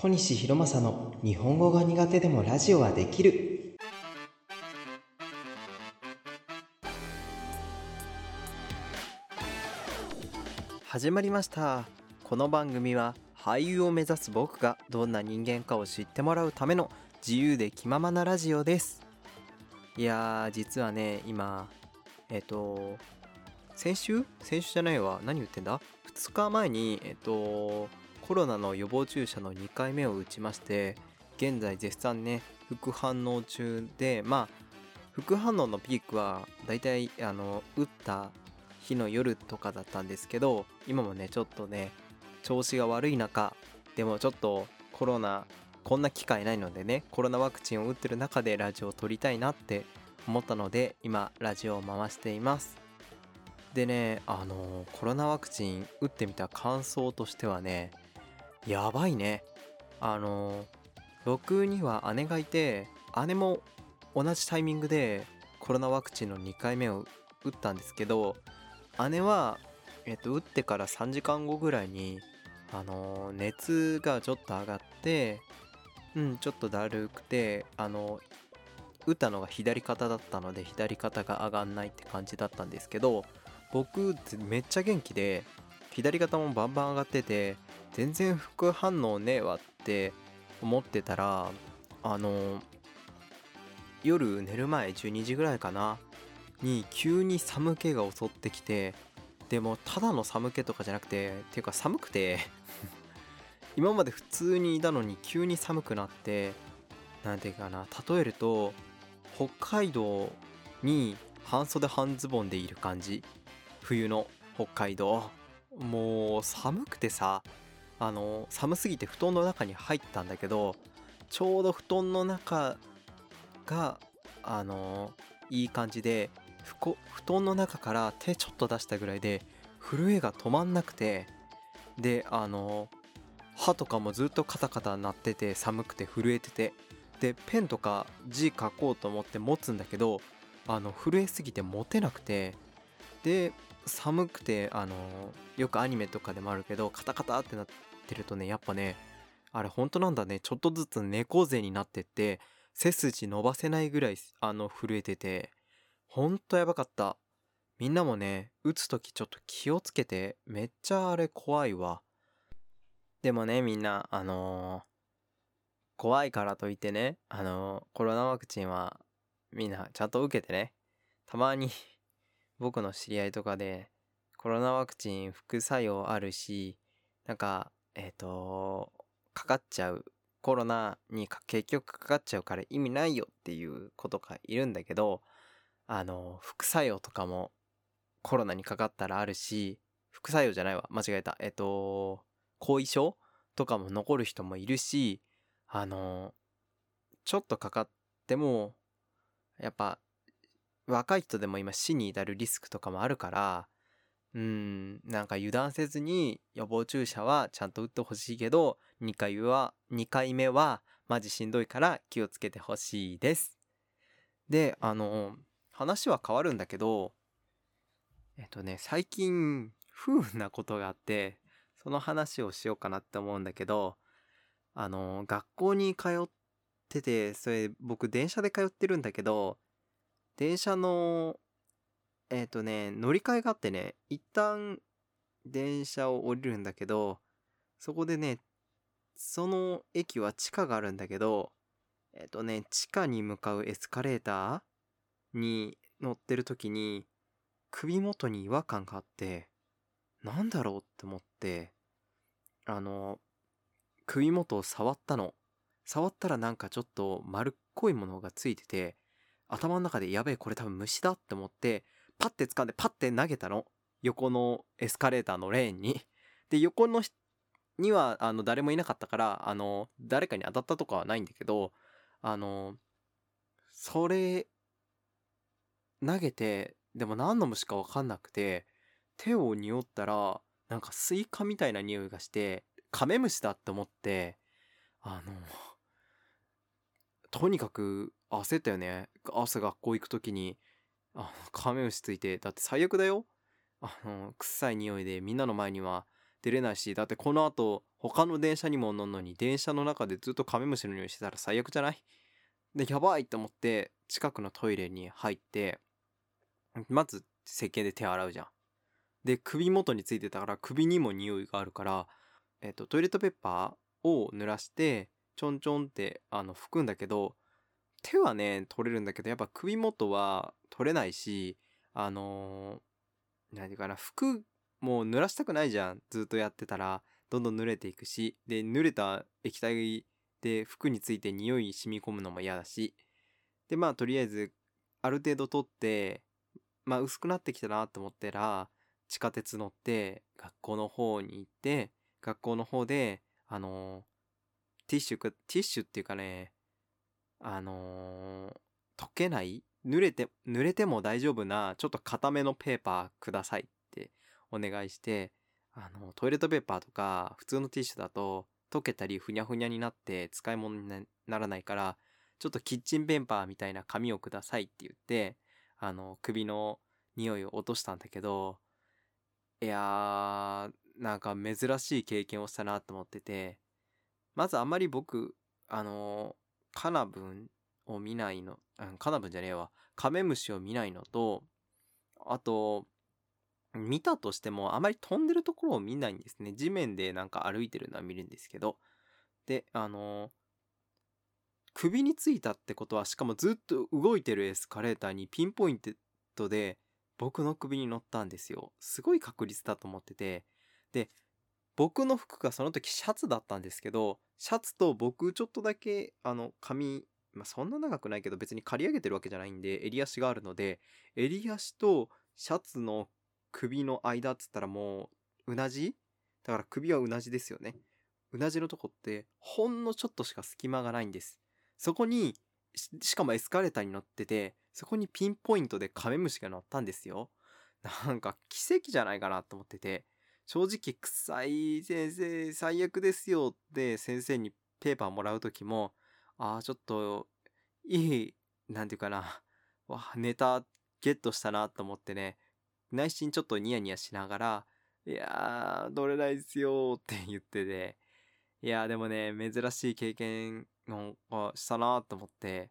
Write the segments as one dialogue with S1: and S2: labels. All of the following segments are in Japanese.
S1: 小西弘正の日本語が苦手でもラジオはできる。
S2: 始まりました。この番組は俳優を目指す僕がどんな人間かを知ってもらうための自由で気ままなラジオです。いやー実はね今えっ、と先週？先週じゃないわ。何言ってんだ？2日前にえっ、とコロナの予防注射の2回目を打ちまして現在絶賛ね副反応中でまあ副反応のピークはだいたいあの打った日の夜とかだったんですけど今もねちょっとね調子が悪い中でもちょっとコロナこんな機会ないのでねコロナワクチンを打ってる中でラジオを撮りたいなって思ったので今ラジオを回しています。でねあのコロナワクチン打ってみた感想としてはねやばいね。あの僕には姉がいて姉も同じタイミングでコロナワクチンの2回目を打ったんですけど姉は、えっと、打ってから3時間後ぐらいにあの熱がちょっと上がってうんちょっとだるくてあの打ったのが左肩だったので左肩が上がんないって感じだったんですけど僕めっちゃ元気で左肩もバンバン上がってて全然副反応ねえわって思ってたらあの夜寝る前12時ぐらいかなに急に寒気が襲ってきてでもただの寒気とかじゃなくてっていうか寒くて 今まで普通にいたのに急に寒くなって何ていうかな例えると北海道に半袖半ズボンでいる感じ。冬の北海道。もう寒くてさあの寒すぎて布団の中に入ったんだけどちょうど布団の中があのいい感じで布団の中から手ちょっと出したぐらいで震えが止まんなくてであの歯とかもずっとカタカタ鳴ってて寒くて震えててでペンとか字書こうと思って持つんだけどあの震えすぎて持てなくてで寒くてあのよくアニメとかでもあるけどカタカタってなってってるとねやっぱねあれ本当なんだね。ちょっとずつ猫背になってって背筋伸ばせないぐらいあの震えててほんとやばかった。みんなもね打つ時ちょっと気をつけてめっちゃあれ怖いわ。でもねみんなあのー、怖いからといってねあのー、コロナワクチンはみんなちゃんと受けてねたまに 僕の知り合いとかでコロナワクチン副作用あるしなんかえっ、ー、とかかっちゃうコロナに結局かかっちゃうから意味ないよっていう子とかいるんだけどあの副作用とかもコロナにかかったらあるし副作用じゃないわ。間違えた。えっ、ー、と後遺症とかも残る人もいるしあのちょっとかかってもやっぱ若い人でも今死に至るリスクとかもあるからうん。なんか油断せずに予防注射はちゃんと打ってほしいけど2回は2回目はマジしんどいから気をつけてほしいです。であの話は変わるんだけどえっとね最近不運なことがあってその話をしようかなって思うんだけどあの学校に通っててそれ僕電車で通ってるんだけど電車のえっ、ー、とね乗り換えがあってね一旦電車を降りるんだけどそこでねその駅は地下があるんだけどえっ、ー、とね地下に向かうエスカレーターに乗ってる時に首元に違和感があってなんだろうって思ってあの首元を触ったの。触ったらなんかちょっと丸っこいものがついてて頭の中でやべえこれ多分虫だって思ってパッて掴んでパッて投げたの？横のエスカレーターのレーンに。で横のにはあの誰もいなかったからあの誰かに当たったとかはないんだけどあのそれ投げてでも何の虫か分かんなくて手を匂ったらなんかスイカみたいな匂いがしてカメムシだって思ってあのとにかく焦ったよね。朝学校行く時に。あカメムシついてだって最悪だよ。あの臭い匂いでみんなの前には出れないしだってこの後他の電車にも乗るのに電車の中でずっとカメムシの匂いしてたら最悪じゃない？でやばいと思って近くのトイレに入ってまず石鹸で手洗うじゃん。で首元についてたから首にも匂いがあるから、えっとトイレットペッパーを濡らしてちょんちょんってあの拭くんだけど手はね取れるんだけどやっぱ首元は取れないしあのー、何ていうかな服もう濡らしたくないじゃんずっとやってたらどんどん濡れていくしで濡れた液体で服について匂い染み込むのも嫌だしでまあとりあえずある程度取ってまあ薄くなってきたなと思ったら地下鉄乗って学校の方に行って学校の方であのーティッシュかティッシュっていうかねあのー溶けない濡れて濡れても大丈夫なちょっと固めのペーパーくださいってお願いしてあのトイレットペーパーとか普通のティッシュだと溶けたりふにゃふにゃになって使い物にならないからちょっとキッチンペーパーみたいな紙をくださいって言ってあの首の匂いを落としたんだけどいやーなんか珍しい経験をしたなと思っててまずあんまり僕あのカナブンを見ないの、うん、カナブンじゃねえわ。カメムシを見ないのとあと見たとしてもあまり飛んでるところを見ないんですね。地面でなんか歩いてるのは見るんですけど。であの首についたってことはしかもずっと動いてるエスカレーターにピンポイントで僕の首に乗ったんですよ。すごい確率だと思ってて。で僕の服がその時シャツだったんですけどシャツと僕ちょっとだけあの髪まあそんな長くないけど別に刈り上げてるわけじゃないんで襟足があるので襟足とシャツの首の間っつったらもううなじ？だから首はうなじですよね。うなじのとこってほんのちょっとしか隙間がないんです。そこにしかもエスカレーターに乗っててそこにピンポイントでカメムシが乗ったんですよ。なんか奇跡じゃないかなと思ってて正直臭い先生最悪ですよって先生にペーパーもらう時もああちょっといいなんていうかな。わネタゲットしたなと思ってね。内心ちょっとニヤニヤしながらいやー取れないですよって言ってて。いやーでもね珍しい経験をしたなと思って。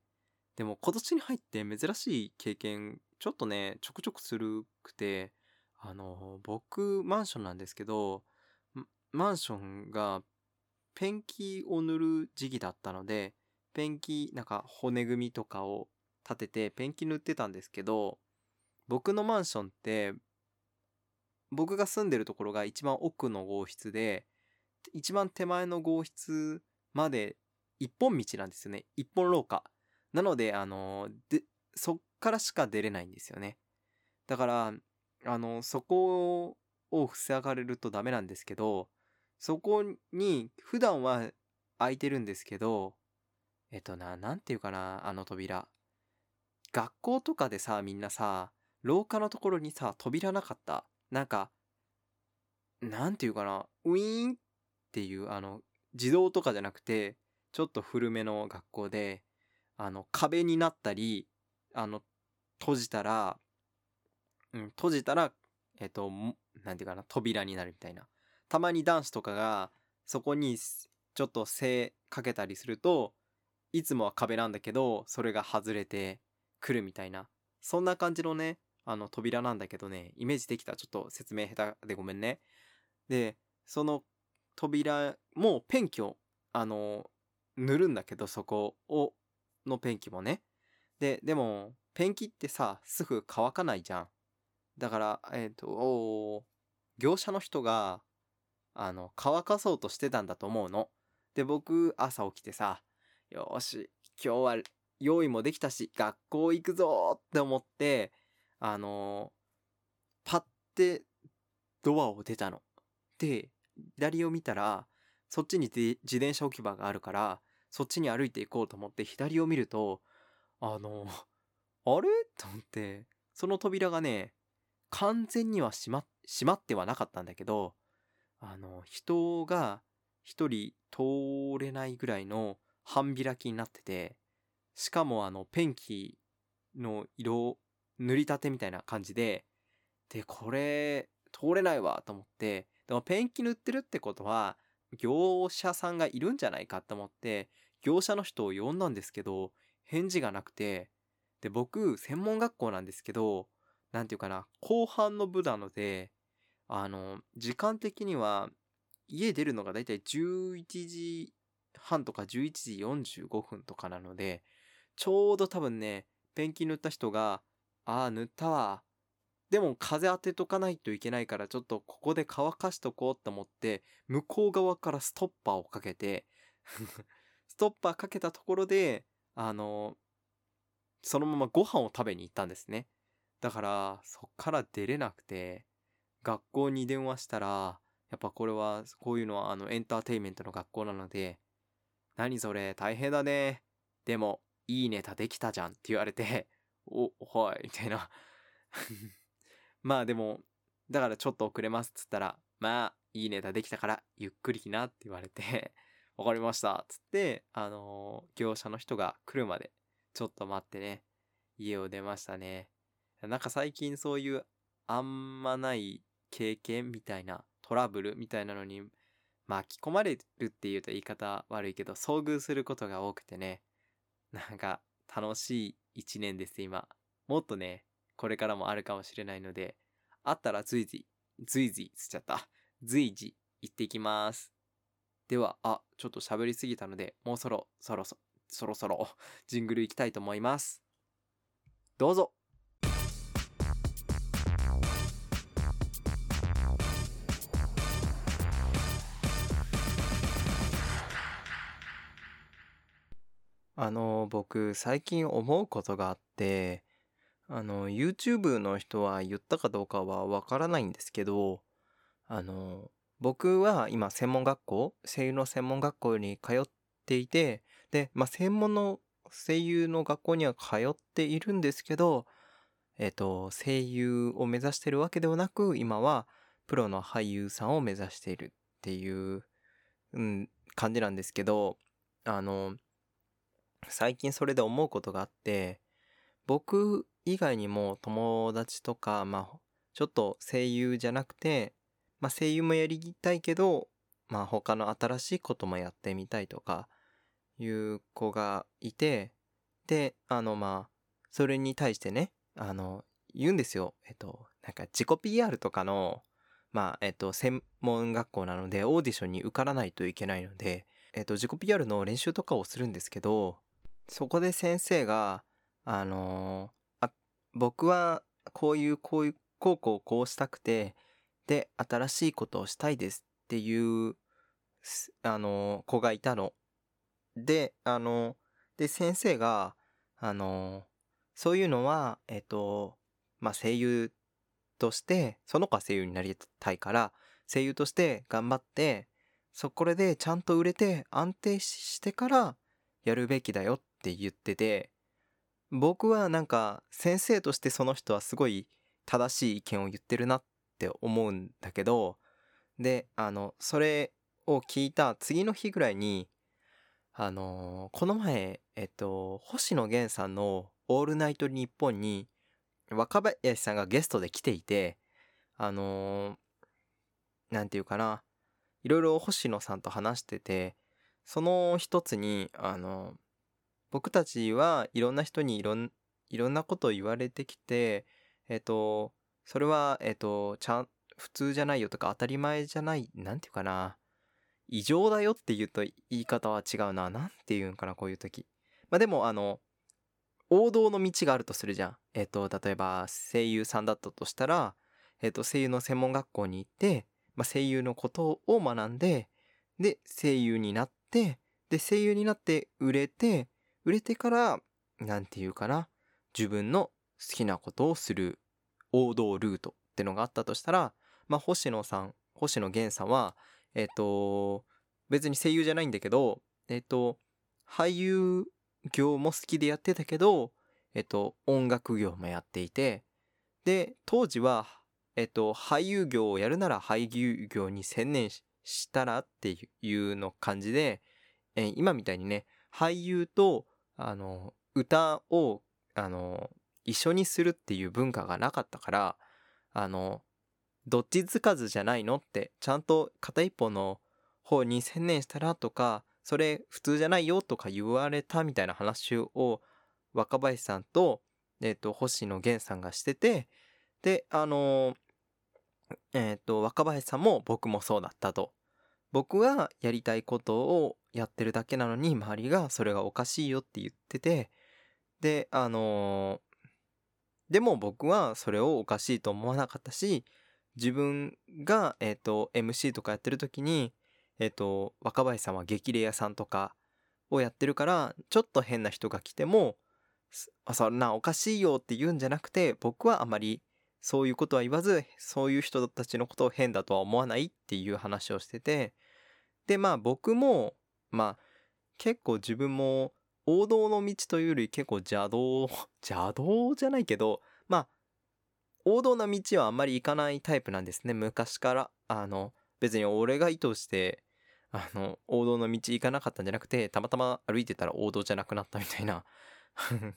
S2: でも今年に入って珍しい経験ちょっとねちょくちょくするくてあの僕マンションなんですけどマンションがペンキを塗る時期だったのでペンキなんか骨組みとかを立ててペンキ塗ってたんですけど僕のマンションって僕が住んでるところが一番奥の号室で一番手前の号室まで一本道なんですよね。一本廊下。なのであのでそっからしか出れないんですよね。だからあのそこを塞がれるとダメなんですけどそこに普段は開いてるんですけどえっとな何て言うかなあの扉。学校とかでさみんなさ廊下のところにさ扉なかった。なんかなんて言うかなウィーンっていうあの自動とかじゃなくてちょっと古めの学校であの壁になったりあの閉じたらうん閉じたらえっとなんていうかな扉になるみたいな。たまに男子とかがそこにちょっと背かけたりするといつもは壁なんだけどそれが外れてくるみたいな。そんな感じのねあの扉なんだけどねイメージできた。ちょっと説明下手でごめんね。でその扉もペンキをあの塗るんだけどそこをのペンキもね。ででもペンキってさすぐ乾かないじゃん。だからえっ、ー、と業者の人があの乾かそうとしてたんだと思うの。で僕朝起きてさよし今日は用意もできたし学校行くぞって思ってあのー、パッてドアを出たの。で左を見たらそっちに自転車置き場があるからそっちに歩いていこうと思って左を見るとあのあれ？と思ってその扉がね完全には閉ま閉まってはなかったんだけどあの人が一人通れないぐらいの半開きになっててしかもあのペンキの色塗りたてみたいな感じででこれ通れないわと思ってでもペンキ塗ってるってことは業者さんがいるんじゃないかと思って業者の人を呼んだんですけど返事がなくてで僕専門学校なんですけどなんていうかな後半の部なのであの時間的には家出るのがだいたい11時半とか11時45分とかなのでちょうど多分ねペンキ塗った人が「ああ塗ったわ。でも風当てとかないといけないからちょっとここで乾かしとこうと思って向こう側からストッパーをかけて ストッパーかけたところであのそのままご飯を食べに行ったんですね。だからそっから出れなくて学校に電話したらやっぱこれはこういうのはあのエンターテイメントの学校なので何それ大変だね。でもいいネタできたじゃんって言われて おはいみたいな。まあでも、だからちょっと遅れますっつったら、まあ、いいネタできたからゆっくり来なって言われて わかりました。っつって、あのー、業者の人が来るまでちょっと待ってね、家を出ましたね。なんか最近そういうあんまない経験みたいなトラブルみたいなのに巻き込まれるっていうと言い方悪いけど遭遇することが多くてねなんか楽しい一年です今もっとねこれからもあるかもしれないので、あったら随時、随時つっちゃった。随時行ってきます。では、あ、ちょっと喋りすぎたので、もうそろそろそ、そろそろジングル行きたいと思います。どうぞあの僕最近思うことがあってあの、YouTube の人は言ったかどうかはわからないんですけど、あの、僕は今専門学校、声優の専門学校に通っていて、で、まあ、専門の声優の学校には通っているんですけど、えっ、と、声優を目指してるわけではなく、今はプロの俳優さんを目指しているっていう、うん、感じなんですけど、あの、最近それで思うことがあって、僕以外にも友達とか、まあ、ちょっと声優じゃなくて、まあ、声優もやりたいけど、まあ、他の新しいこともやってみたいとかいう子がいて、で、あの、まあ、それに対してね、あの、言うんですよ。えっと、なんか自己 PR とかの、まあ、えっと、専門学校なので、オーディションに受からないといけないので、えっと、自己 PR の練習とかをするんですけど、そこで先生が、あのあ僕はこういうこういうこうこうこうしたくてで新しいことをしたいですっていうあの子がいたの。であので先生があのそういうのはえっとまあ声優としてその子は声優になりたいから声優として頑張ってそこでちゃんと売れて安定してからやるべきだよっって言ってて僕はなんか先生としてその人はすごい正しい意見を言ってるなって思うんだけどであのそれを聞いた次の日ぐらいにあのこの前えっと星野源さんの「オールナイトニッポン」に若林さんがゲストで来ていてあの何て言うかないろいろ星野さんと話しててその一つにあの僕たちはいろんな人にいろんいろんなことを言われてきて、えっ、と、それは、えっ、と、ちゃん、普通じゃないよとか当たり前じゃない、なんていうかな。異常だよって言うと言い方は違うな。なんて言うんかな、こういう時。まあでも、あの、王道の道があるとするじゃん。えっ、と、例えば声優さんだったとしたら、えっ、と、声優の専門学校に行って、まあ、声優のことを学んで、で、声優になって、で、声優になって売れて、売れてから、なんていうかな、自分の好きなことをする王道ルートってのがあったとしたら、まあ、星野さん、星野源さんは、えっ、ー、と、別に声優じゃないんだけど、えっ、ー、と、俳優業も好きでやってたけど、えっ、ー、と、音楽業もやっていて、で、当時は、えっと、俳優業をやるなら俳優業に専念したらっていうの感じで、え、今みたいにね、俳優とあの歌をあの一緒にするっていう文化がなかったからあのどっちつかずじゃないのってちゃんと片一方の方に専念したらとかそれ普通じゃないよとか言われたみたいな話を若林さんと,、えー、と星野源さんがしててであのえっ、と若林さんも僕もそうだったと。僕はやりたいことをやってるだけなのに周りがそれがおかしいよって言っててであのーでも僕はそれをおかしいと思わなかったし自分が、えー、と MC とかやってる時に、えー、と若林さんは激レアさんとかをやってるからちょっと変な人が来てもあそんなおかしいよって言うんじゃなくて僕はあまりそういうことは言わずそういう人たちのことを変だとは思わないっていう話をしててでまあ僕もまあ結構自分も王道の道というより結構邪道 邪道じゃないけどまあ王道な道はあんまり行かないタイプなんですね。昔から。あの別に俺が意図してあの王道の道行かなかったんじゃなくてたまたま歩いてたら王道じゃなくなったみたいな。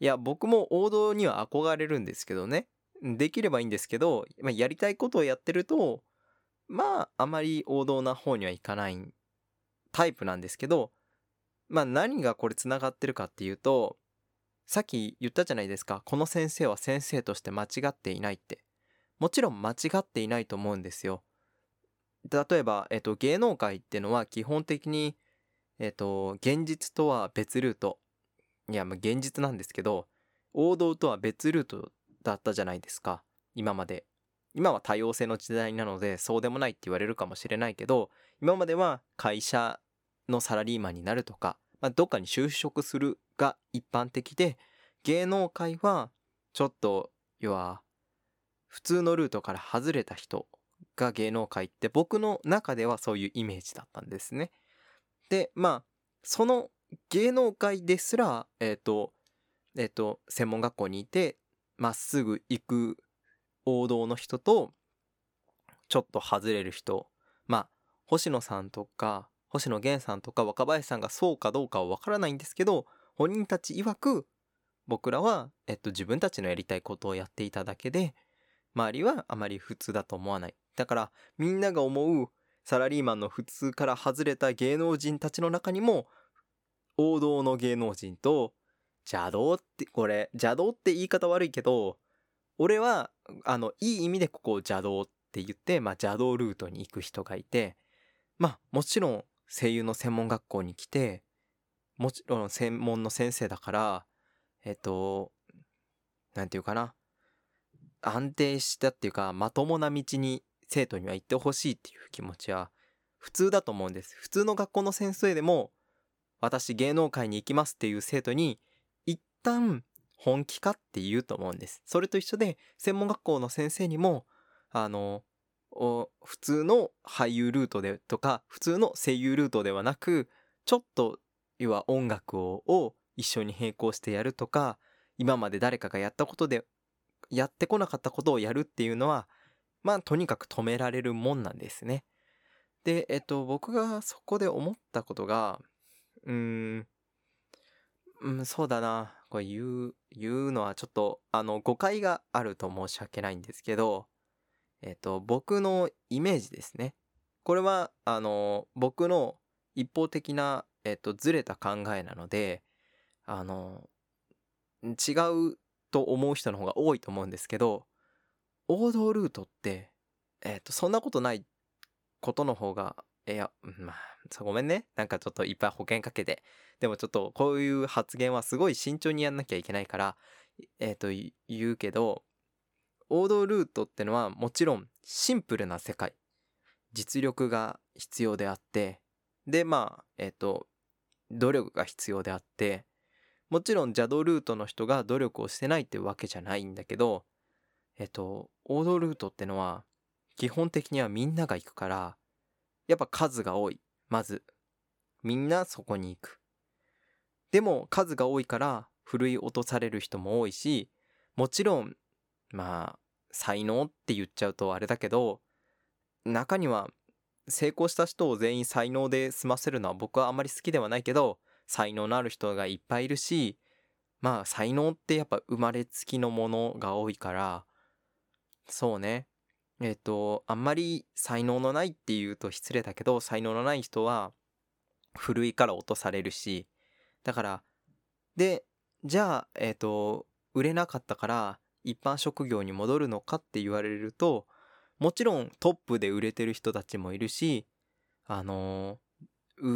S2: いや僕も王道には憧れるんですけどね。できればいいんですけど、まあ、やりたいことをやってるとまああまり王道な方にはいかないタイプなんですけどまあ何がこれつながってるかっていうとさっき言ったじゃないですか。この先生は先生として間違っていないって。もちろん間違っていないと思うんですよ。例えば、えっと、芸能界ってのは基本的にえっと現実とは別ルート。いやまあ現実なんですけど王道とは別ルートだったじゃないですか今まで今は多様性の時代なのでそうでもないって言われるかもしれないけど今までは会社のサラリーマンになるとか、まあ、どっかに就職するが一般的で芸能界はちょっと要は普通のルートから外れた人が芸能界って僕の中ではそういうイメージだったんですね。でまあその芸能界ですらえっ、とえっ、と専門学校にいてまっすぐ行く王道の人とちょっと外れる人。まあ星野さんとか星野源さんとか若林さんがそうかどうかはわからないんですけど本人たち曰く僕らは、えっと、自分たちのやりたいことをやっていただけで周りはあまり普通だと思わない。だからみんなが思うサラリーマンの普通から外れた芸能人たちの中にも王道の芸能人と邪道ってこれ邪道って言い方悪いけど俺はあのいい意味でここを邪道って言って、まあ、邪道ルートに行く人がいてまあもちろん声優の専門学校に来てもちろん専門の先生だからえっとなんていうかな安定したっていうかまともな道に生徒には行ってほしいっていう気持ちは普通だと思うんです。普通の学校の先生でも私芸能界に行きますっていう生徒に旦本気かって言うと思うんですそれと一緒で専門学校の先生にもあの普通の俳優ルートでとか普通の声優ルートではなくちょっと要は音楽をを一緒に並行してやるとか今まで誰かがやったことでやってこなかったことをやるっていうのはまあとにかく止められるもんなんですね。でえっと僕がそこで思ったことがうーんうんそうだなこれ言う言うのはちょっとあの誤解があると申し訳ないんですけどえっと僕のイメージですね。これはあの僕の一方的な、えっと、ずれた考えなのであの違うと思う人の方が多いと思うんですけど王道ルートって、えっとそんなことないことの方がいやまあごめんね。なんかちょっといっぱい保険かけて。でもちょっとこういう発言はすごい慎重にやんなきゃいけないからえっ、と言うけど王道ルートってのはもちろんシンプルな世界。実力が必要であって。でまあえっ、と努力が必要であって。もちろん邪道ルートの人が努力をしてないってわけじゃないんだけどえっ、と王道ルートってのは基本的にはみんなが行くからやっぱ数が多い。まず。みんなそこに行く。でも数が多いからふるい落とされる人も多いしもちろんまあ才能って言っちゃうとあれだけど中には成功した人を全員才能で済ませるのは僕はあんまり好きではないけど才能のある人がいっぱいいるしまあ才能ってやっぱ生まれつきのものが多いからそうね。えっ、とあんまり才能のないっていうと失礼だけど才能のない人はふるいから落とされるしだからでじゃあえっ、と売れなかったから一般職業に戻るのかって言われるともちろんトップで売れてる人たちもいるしあのう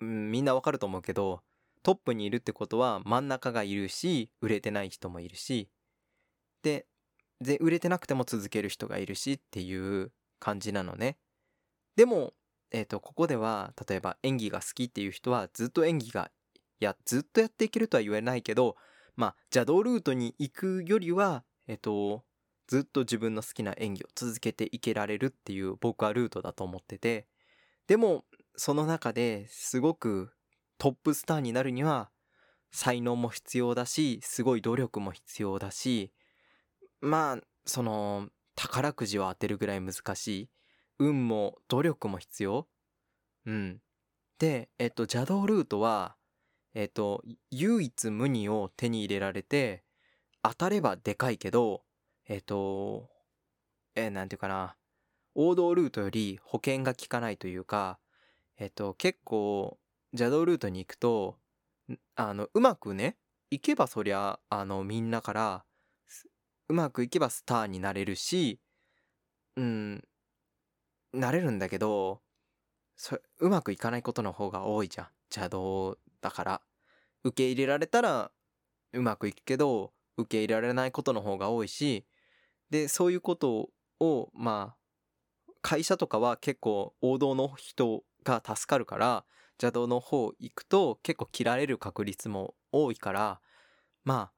S2: うんみんなわかると思うけどトップにいるってことは真ん中がいるし売れてない人もいるしでで売れてなくても続ける人がいるしっていう感じなのね。でも、えー、とここでは例えば演技が好きっていう人はずっと演技がいやずっとやっていけるとは言えないけどまあ邪道ルートに行くよりはえっ、とずっと自分の好きな演技を続けていけられるっていう僕はルートだと思ってて。でもその中ですごくトップスターになるには才能も必要だしすごい努力も必要だしまあその宝くじを当てるぐらい難しい。運も努力も必要。うん。でえっと邪道ルートはえっと唯一無二を手に入れられて当たればでかいけどえっとえなんていうかな。王道ルートより保険が効かないというかえっと結構邪道ルートに行くとあのうまくね行けばそりゃあのみんなからうまくいけばスターになれるしうんなれるんだけどそうまくいかないことの方が多いじゃん。邪道だから。受け入れられたらうまくいくけど受け入れられないことの方が多いしでそういうことをまあ会社とかは結構王道の人が助かるから邪道の方行くと結構切られる確率も多いからまあ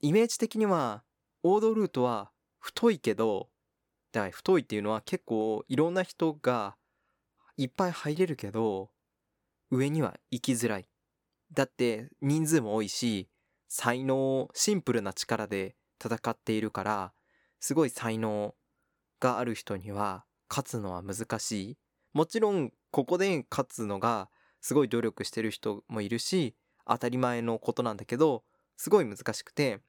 S2: イメージ的には王道ルートは太いけどだ太いっていうのは結構いろんな人がいっぱい入れるけど上には行きづらい。だって人数も多いし才能シンプルな力で戦っているからすごい才能がある人には勝つのは難しい。もちろんここで勝つのがすごい努力してる人もいるし当たり前のことなんだけどすごい難しくて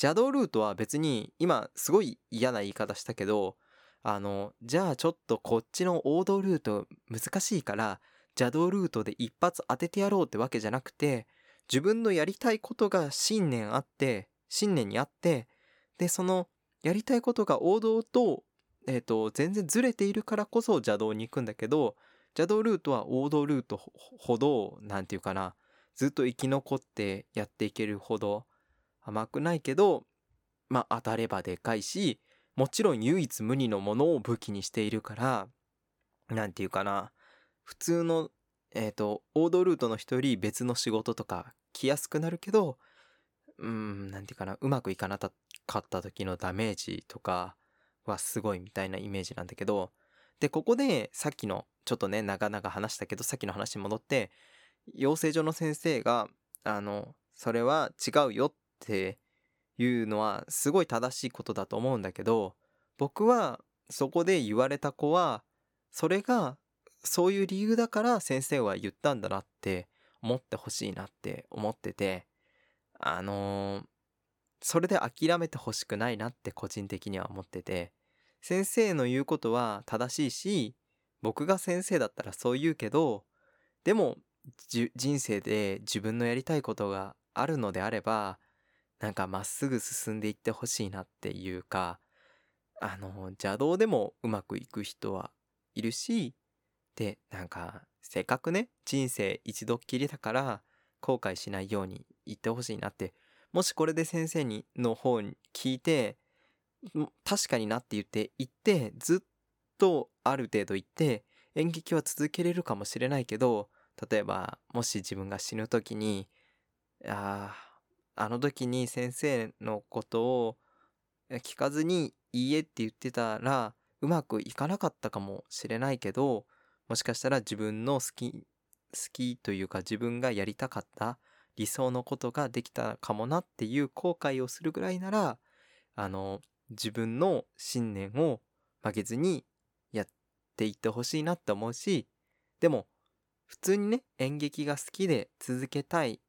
S2: 邪道ルートは別に今すごい嫌な言い方したけどあのじゃあちょっとこっちの王道ルート難しいから邪道ルートで一発当ててやろうってわけじゃなくて自分のやりたいことが信念あって信念にあってでそのやりたいことが王道と,、えーと、全然ずれているからこそ邪道に行くんだけど邪道ルートは王道ルートほど何て言うかなずっと生き残ってやっていけるほど甘くないけどまあ当たればでかいしもちろん唯一無二のものを武器にしているから何て言うかな。普通のえっ、ー、と王道ルートの人より別の仕事とか来やすくなるけどうん何て言うかな。うまくいかなかった時のダメージとかはすごいみたいなイメージなんだけど。でここでさっきのちょっとね長々話したけどさっきの話に戻って養成所の先生があのそれは違うよっていうのはすごい正しいことだと思うんだけど僕はそこで言われた子はそれがそういう理由だから先生は言ったんだなって思ってほしいなって思っててあのー、それで諦めてほしくないなって個人的には思ってて先生の言うことは正しいし僕が先生だったらそう言うけどでも人生で自分のやりたいことがあるのであればなんかまっすぐ進んでいってほしいなっていうかあの邪道でもうまくいく人はいるしでなんかせっかくね人生一度っきりだから後悔しないように言ってほしいなってもしこれで先生にの方に聞いて確かになって言って言ってずっとある程度言って演劇は続けれるかもしれないけど例えばもし自分が死ぬ時にあああの時に先生のことを聞かずに「いいえ」って言ってたらうまくいかなかったかもしれないけどもしかしたら自分の好き好きというか自分がやりたかった理想のことができたかもなっていう後悔をするぐらいならあの自分の信念を負けずにやっていってほしいなって思うしでも普通にね演劇が好きで続けたい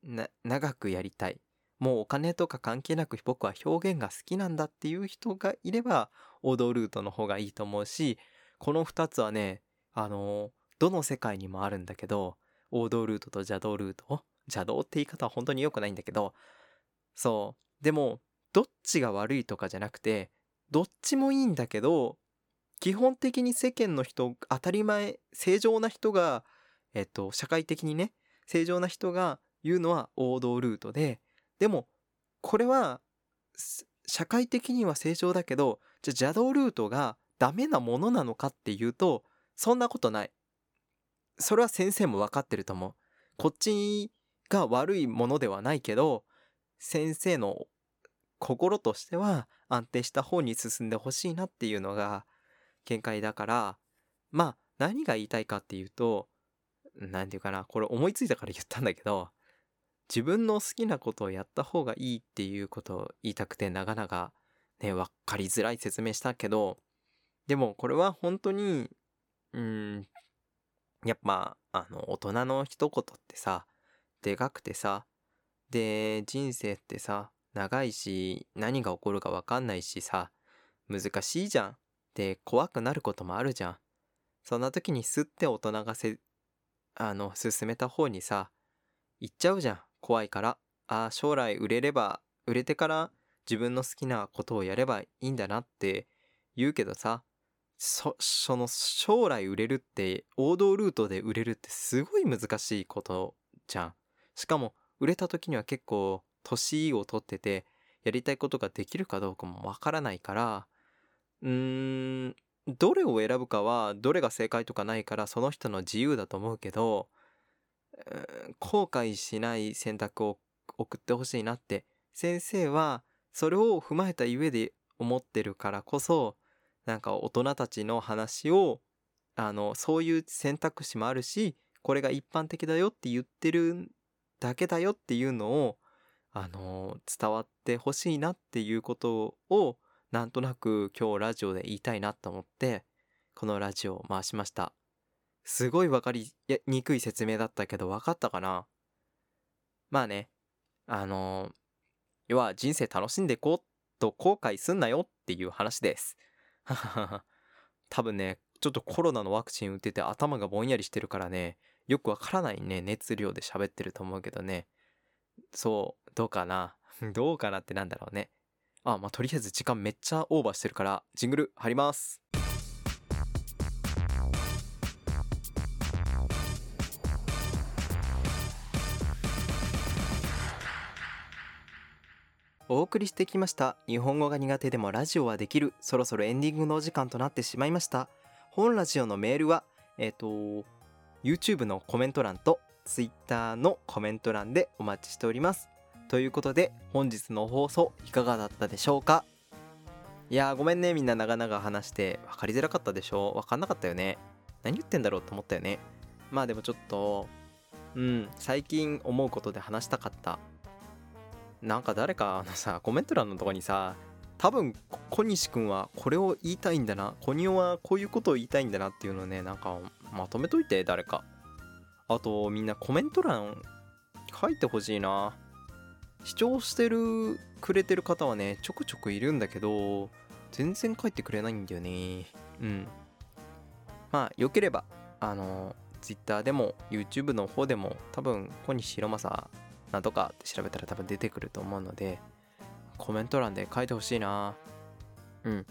S2: 長くやりたいもうお金とか関係なく僕は表現が好きなんだっていう人がいれば王道ルートの方がいいと思うしこの2つはねあのどの世界にもあるんだけど王道ルートと邪道ルート邪道って言い方は本当に良くないんだけどそう。でもどっちが悪いとかじゃなくてどっちもいいんだけど基本的に世間の人当たり前正常な人がえっと社会的にね正常な人が言うのは王道ルートででもこれは社会的には正常だけどじゃ邪道ルートがダメなものなのかっていうとそんなことない。それは先生も分かってると思う。こっちが悪いものではないけど先生の心としては安定した方に進んでほしいなっていうのが見解だからまあ何が言いたいかっていうと何て言うかなこれ思いついたから言ったんだけど自分の好きなことをやった方がいいっていうことを言いたくてなかなかね分かりづらい説明したけどでもこれは本当にうんやっぱあの大人の一言ってさでかくてさで人生ってさ長いし何が起こるか分かんないしさ難しいじゃん。で怖くなることもあるじゃん。そんな時にすって大人がせあの進めた方にさ行っちゃうじゃん。怖いからああ将来売れれば売れてから自分の好きなことをやればいいんだなって言うけどさそその将来売れるって王道ルートで売れるってすごい難しいことじゃん。しかも売れた時には結構年を取っててやりたいことができるかどうかもわからないからうーんどれを選ぶかはどれが正解とかないからその人の自由だと思うけど後悔しない選択を送ってほしいなって先生はそれを踏まえた上で思ってるからこそなんか大人たちの話をあのそういう選択肢もあるしこれが一般的だよって言ってるだけだよっていうのをあの伝わってほしいなっていうことをなんとなく今日ラジオで言いたいなと思ってこのラジオを回しました。すごい分かりにくい説明だったけど分かったかな？まあね。あの要は人生楽しんでいこうと後悔すんなよっていう話です。多分ねちょっとコロナのワクチン打ってて頭がぼんやりしてるからねよくわからないね熱量で喋ってると思うけどね。そうどうかな？どうかなってなんだろうね。あまあとりあえず時間めっちゃオーバーしてるからジングル貼ります。お送りしてきました。日本語が苦手でもラジオはできる。そろそろエンディングのお時間となってしまいました。本ラジオのメールはえっ、ー、と YouTube のコメント欄と Twitter のコメント欄でお待ちしております。ということで本日の放送いかがだったでしょうか？いやーごめんね。みんな長々話して分かりづらかったでしょ分かんなかったよね。何言ってんだろうと思ったよね。まあでもちょっとうん最近思うことで話したかった。なんか誰かあのさコメント欄のとこにさ多分小西くんはこれを言いたいんだな小仁はこういうことを言いたいんだなっていうのをねなんかまとめといて誰か。あとみんなコメント欄書いてほしいな。視聴してるくれてる方はねちょくちょくいるんだけど全然書いてくれないんだよね。うん。まあよければあの Twitter でも YouTube の方でも多分小西弘正なんとかって調べたら多分出てくると思うのでコメント欄で書いてほしいな。うん。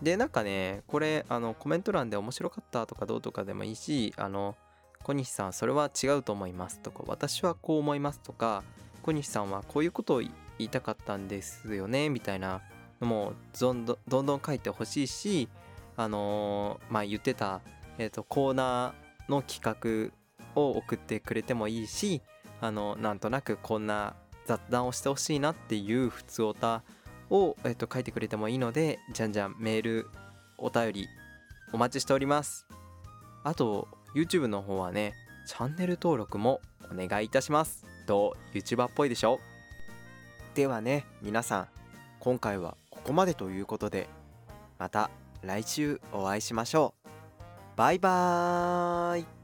S2: でなんかねこれあのコメント欄で面白かったとかどうとかでもいいしあの小西さんそれは違うと思いますとか私はこう思いますとか小西さんはこういうことを言いたかったんですよねみたいなのもどんどんどんどん書いてほしいしあのー、まあ言ってた、えーとコーナーの企画を送ってくれてもいいしあのなんとなくこんな雑談をしてほしいなっていう普通オタを、えっと、書いてくれてもいいのでじゃんじゃんメールお便りお待ちしております。あと YouTube の方はねチャンネル登録もお願いいたします。と YouTuber っぽいでしょ？ではね皆さん今回はここまでということでまた来週お会いしましょう。バイバーイ。